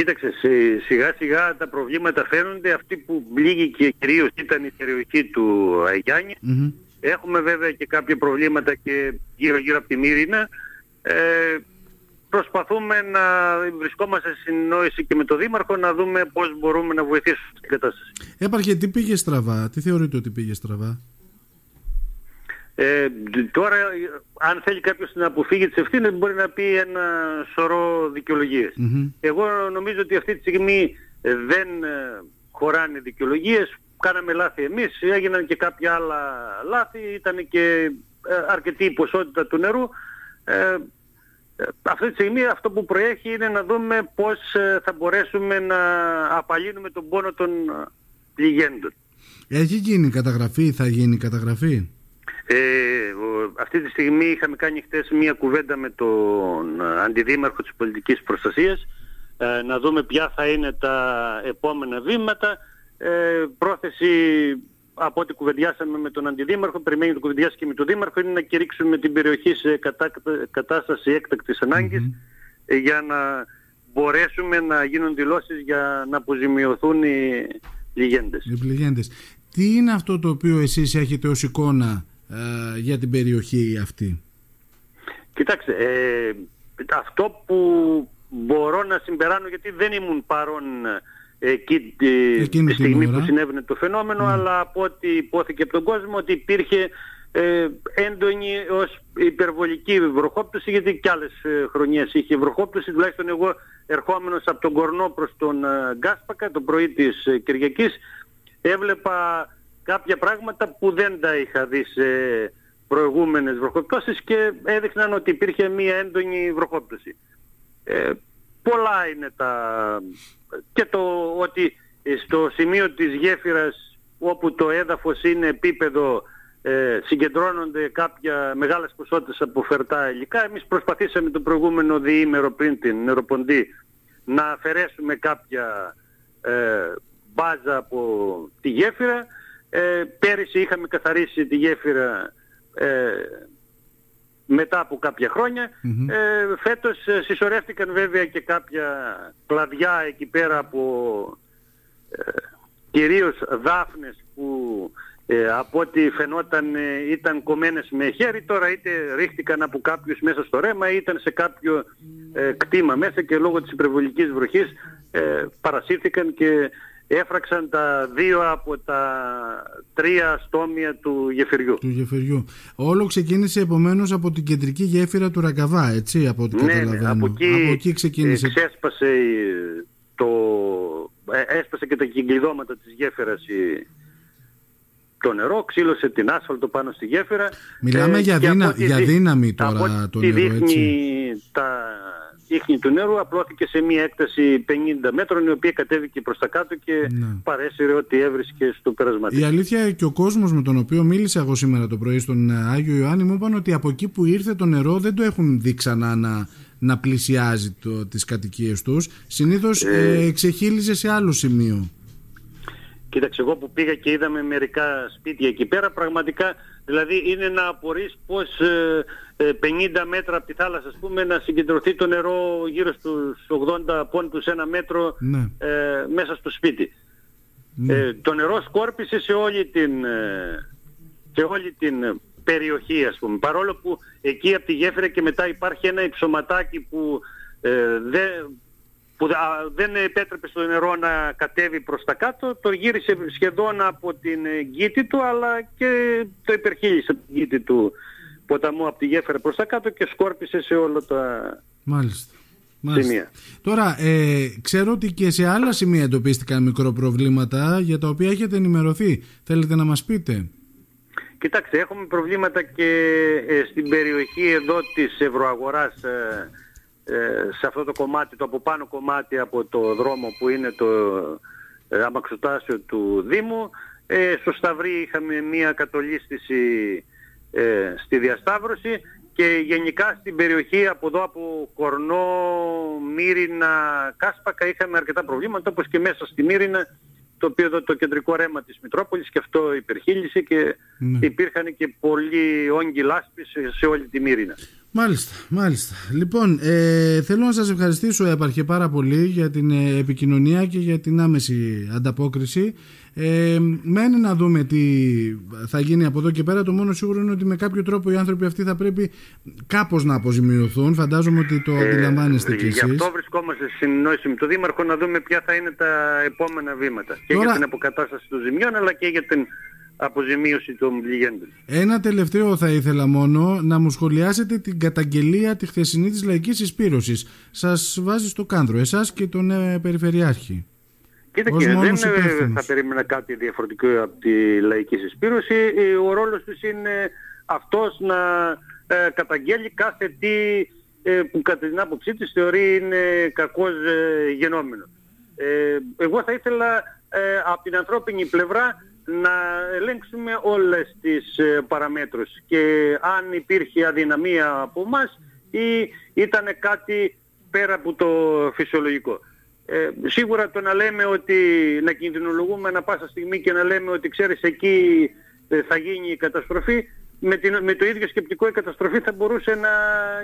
Κοίταξε, σιγά σιγά τα προβλήματα φαίνονται. Αυτή που και κυρίως ήταν η περιοχή του αγιαννη Έχουμε βέβαια και κάποια προβλήματα και γύρω γύρω από τη Μύρινα. Ε, προσπαθούμε να βρισκόμαστε σε συνεννόηση και με τον Δήμαρχο να δούμε πώς μπορούμε να βοηθήσουμε στην κατάσταση. Έπαρχε, τι πήγε στραβά, τι θεωρείτε ότι πήγε στραβά; Ε, τώρα, αν θέλει κάποιος να αποφύγει τις ευθύνες, μπορεί να πει ένα σωρό Εγώ νομίζω ότι αυτή τη στιγμή δεν ε, χωράνε δικαιολογίες. Κάναμε λάθη εμείς, έγιναν και κάποια άλλα λάθη, ήταν και ε, αρκετή η ποσότητα του νερού. Ε, αυτή τη στιγμή αυτό που προέχει είναι να δούμε πώς θα μπορέσουμε να απαλύνουμε τον πόνο των πληγέντων. Έχει γίνει καταγραφή, θα γίνει καταγραφή; Ε, αυτή τη στιγμή είχαμε κάνει χτες μία κουβέντα με τον Αντιδήμαρχο της Πολιτικής Προστασίας ε, να δούμε ποια θα είναι τα επόμενα βήματα. Ε, πρόθεση από ό,τι κουβεντιάσαμε με τον Αντιδήμαρχο, περιμένει το κουβεντιάσει και με τον Δήμαρχο, είναι να κηρύξουμε την περιοχή σε κατά, κατάσταση έκτακτης ε, για να μπορέσουμε να γίνουν δηλώσεις για να αποζημιωθούν οι πληγέντες. Οι πληγέντες. Τι είναι αυτό το οποίο εσείς έχετε ως εικόνα ε, για την περιοχή αυτή. Κοιτάξτε, ε, αυτό που μπορώ να συμπεράνω γιατί δεν ήμουν παρόν εκεί τη, τη στιγμή που συνέβαινε το φαινόμενο ναι. αλλά από ό,τι υπόθηκε από τον κόσμο ότι υπήρχε ε, έντονη ως υπερβολική βροχόπτωση γιατί κι άλλες ε, χρονιές είχε βροχόπτωση τουλάχιστον εγώ ερχόμενος από τον Κορνό προς τον ε, Γκάσπακα το πρωί της ε, Κυριακής έβλεπα κάποια πράγματα που δεν τα είχα δει σε προηγούμενες βροχοπτώσεις και έδειχναν ότι υπήρχε μία έντονη βροχόπτωση. Ε, πολλά είναι τα... και το ότι στο σημείο της γέφυρας όπου το έδαφος είναι επίπεδο ε, συγκεντρώνονται κάποια μεγάλες ποσότητες από φερτά υλικά. Εμείς προσπαθήσαμε το προηγούμενο διήμερο πριν την νεροποντή να αφαιρέσουμε κάποια ε, μπάζα από τη γέφυρα ε, πέρυσι είχαμε καθαρίσει τη γέφυρα ε, μετά από κάποια Ε, φέτος ε, συσσωρεύτηκαν βέβαια και κάποια κλαδιά εκεί πέρα από ε, κυρίως δάφνες που ε, από ό,τι φαινόταν ε, ήταν κομμένες με χέρι. Τώρα είτε ρίχτηκαν από κάποιους μέσα στο ρέμα ή ήταν σε κάποιο κτήμα μέσα και λόγω της υπερβολικής βροχής παρασύρθηκαν και έφραξαν τα δύο από τα τρία στόμια του γεφυριού. Του γεφυριού. Όλο ξεκίνησε επομένως από την κεντρική γέφυρα του Ραγκαβά, έτσι, από ό,τι ναι, Ναι, από εκεί, από εκεί ξεκίνησε. Ξέσπασε το, ε, έσπασε και τα κυκλειδώματα της γέφυρας η, το νερό, ξύλωσε την άσφαλτο πάνω στη γέφυρα. Μιλάμε ε, για, δίνα, για δύναμη τώρα το νερό, έτσι. Τα ίχνη του νερού απλώθηκε σε μια έκταση 50 μέτρων η οποία κατέβηκε προς τα κάτω και ναι. παρέσυρε ό,τι έβρισκε στο περασματικό. Η αλήθεια και ο κόσμος με τον οποίο μίλησα εγώ σήμερα το πρωί στον Άγιο Ιωάννη μου είπαν ότι από εκεί που ήρθε το νερό δεν το έχουν δει ξανά να, να πλησιάζει το, τις κατοικίες τους. Συνήθως ε, ε, εξεχείλιζε σε άλλο σημείο. Κοίταξε, εγώ που πήγα και είδαμε μερικά σπίτια εκεί πέρα, πραγματικά δηλαδή είναι να απορείς πως 50 ε, μέτρα από τη θάλασσα ας πούμε να συγκεντρωθεί το νερό γύρω στους 80 πόντους ένα μέτρο ναι. ε, μέσα στο σπίτι. Ναι. Ε, το νερό σκόρπισε σε όλη την, ε, σε όλη την περιοχή ας πούμε. Παρόλο που εκεί από τη γέφυρα και μετά υπάρχει ένα υψωματάκι που δεν που δεν επέτρεπε στο νερό να κατέβει προς τα κάτω, το γύρισε σχεδόν από την γκίτη του, αλλά και το υπερχείλησε από την γκίτη του ποταμού από τη γέφυρα προς τα κάτω και σκόρπισε σε όλα τα Μάλιστα. Σημεία. Τώρα, ε, ξέρω ότι και σε άλλα σημεία εντοπίστηκαν μικροπροβλήματα για τα οποία έχετε ενημερωθεί. Θέλετε να μας πείτε; Κοιτάξτε, έχουμε προβλήματα και ε, στην περιοχή εδώ της Ευρωαγοράς ε, ε, σε αυτό το κομμάτι, το από πάνω κομμάτι από το δρόμο που είναι το ε, αμαξοτάσιο του Δήμου. Ε, στο Σταυρί είχαμε μία κατολίσθηση ε, στη διασταύρωση και γενικά στην περιοχή από εδώ από Κορνό, Μύρινα, Κάσπακα είχαμε αρκετά προβλήματα όπως και μέσα στη Μύρινα το οποίο εδώ το κεντρικό ρέμα της Μητρόπολης και αυτό υπερχείλησε και ναι. υπήρχαν και πολλοί όγκοι λάσπης σε όλη τη Μύρινα. Μάλιστα, μάλιστα. Λοιπόν, ε, θέλω να σας ευχαριστήσω επαρχέ πάρα πολύ για την ε, επικοινωνία και για την άμεση ανταπόκριση. Ε, μένει να δούμε τι θα γίνει από εδώ και πέρα. Το μόνο σίγουρο είναι ότι με κάποιο τρόπο οι άνθρωποι αυτοί θα πρέπει κάπως να αποζημιωθούν. Φαντάζομαι ότι το ε, αντιλαμβάνεστε κι εσείς. Γι' αυτό βρισκόμαστε στη συνεννόηση με τον Δήμαρχο να δούμε ποια θα είναι τα επόμενα βήματα. Και για την αποκατάσταση των ζημιών αλλά και για την αποζημίωση των πληγέντων. Ένα τελευταίο θα ήθελα μόνο να μου σχολιάσετε την καταγγελία τη χθεσινή της λαϊκής εισπύρωσης. Σας βάζει στο κάνδρο, εσάς και τον ε, Περιφερειάρχη. Κοίτα κύριε, δεν ε, θα περίμενα κάτι διαφορετικό από τη λαϊκή συσπήρωση. Ε, ο ρόλος τους είναι αυτός να ε, καταγγέλει κάθε τι ε, που κατά την άποψή της θεωρεί είναι κακός ε, γενόμενος. εγώ θα ήθελα από την ανθρώπινη πλευρά να ελέγξουμε όλες τις παραμέτρους και αν υπήρχε αδυναμία από μας ή ήταν κάτι πέρα από το φυσιολογικό. Ε, σίγουρα το να λέμε ότι να κινδυνολογούμε ανα πάσα στιγμή και να λέμε ότι ξέρεις εκεί ε, θα γίνει η καταστροφή με, την, με το ίδιο σκεπτικό η καταστροφή θα μπορούσε να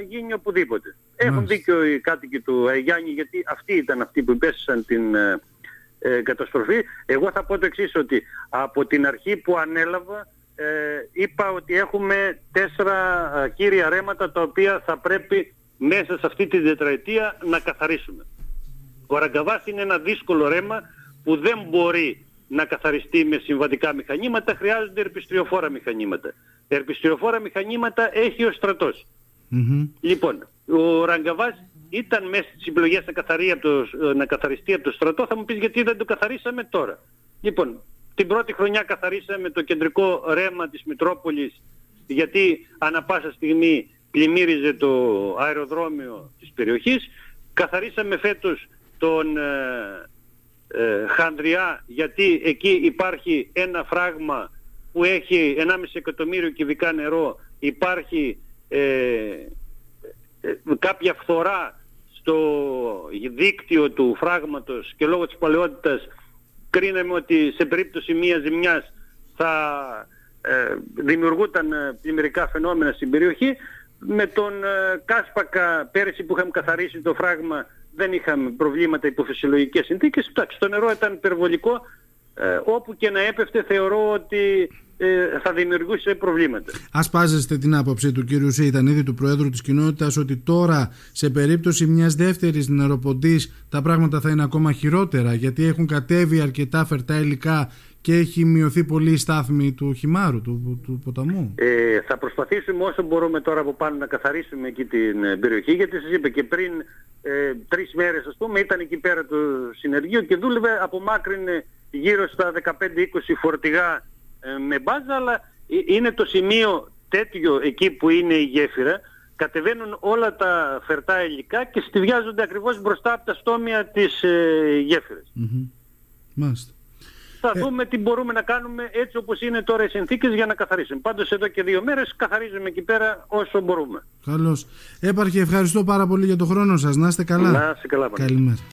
γίνει οπουδήποτε. Έχουν δίκιο οι κάτοικοι του Αγιάννη γιατί αυτοί ήταν αυτοί που υπέστησαν την ε, ε, καταστροφή. Εγώ θα πω το εξής ότι από την αρχή που ανέλαβα ε, είπα ότι έχουμε τέσσερα κύρια ρέματα τα οποία θα πρέπει μέσα σε αυτή τη τετραετία να καθαρίσουμε. Ο Ραγκαβάς είναι ένα δύσκολο ρέμα που δεν μπορεί να καθαριστεί με συμβατικά μηχανήματα, χρειάζονται ερπιστριοφόρα μηχανήματα. Ερπιστριοφόρα μηχανήματα έχει ο στρατος Λοιπόν, ο Ραγκαβάς ήταν μέσα στις επιλογές να, το, να καθαριστεί από το στρατό, θα μου πεις γιατί δεν το καθαρίσαμε τώρα. Λοιπόν, την πρώτη χρονιά καθαρίσαμε το κεντρικό ρέμα της Μητρόπολης γιατί ανα πάσα στιγμή πλημμύριζε το αεροδρόμιο της περιοχής. Καθαρίσαμε φέτος τον ε, ε, Χανδριά γιατί εκεί υπάρχει ένα φράγμα που έχει 1,5 εκατομμύριο κυβικά νερό υπάρχει ε, ε, κάποια φθορά στο δίκτυο του φράγματος και λόγω της παλαιότητας κρίναμε ότι σε περίπτωση μίας ζημιάς θα ε, δημιουργούταν πλημμυρικά φαινόμενα στην περιοχή με τον Κάσπακα πέρυσι που είχαμε καθαρίσει το φράγμα δεν είχαμε προβλήματα υπό φυσιολογικές συνθήκες. Εντάξει, το νερό ήταν υπερβολικό. Ε, όπου και να έπεφτε θεωρώ ότι ε, θα δημιουργούσε προβλήματα. Ασπάζεστε την άποψη του κύριου Σεϊτανίδη, του Προέδρου της κοινότητας, ότι τώρα σε περίπτωση μιας δεύτερης νεροποντής τα πράγματα θα είναι ακόμα χειρότερα γιατί έχουν κατέβει αρκετά φερτά υλικά και έχει μειωθεί πολύ η στάθμη του χυμάρου, του, του ποταμού. Ε, θα προσπαθήσουμε όσο μπορούμε τώρα από πάνω να καθαρίσουμε εκεί την ε, περιοχή, γιατί σας είπα και πριν ε, τρεις μέρες ας πούμε ήταν εκεί πέρα το συνεργείο και δούλευε, απομάκρυνε γύρω στα 15-20 φορτηγά ε, με μπάζα, αλλά ε, είναι το σημείο τέτοιο εκεί που είναι η γέφυρα, κατεβαίνουν όλα τα φερτά υλικά και στηδιάζονται ακριβώς μπροστά από τα στόμια της ε, γέφυρας. Μάλιστα θα ε. δούμε τι μπορούμε να κάνουμε έτσι όπως είναι τώρα οι συνθήκες για να καθαρίσουμε. Πάντως εδώ και δύο μέρες καθαρίζουμε εκεί πέρα όσο μπορούμε. Καλώς. Έπαρχε ευχαριστώ πάρα πολύ για το χρόνο σας. Να είστε καλά. Να είστε καλά. Καλημέρα.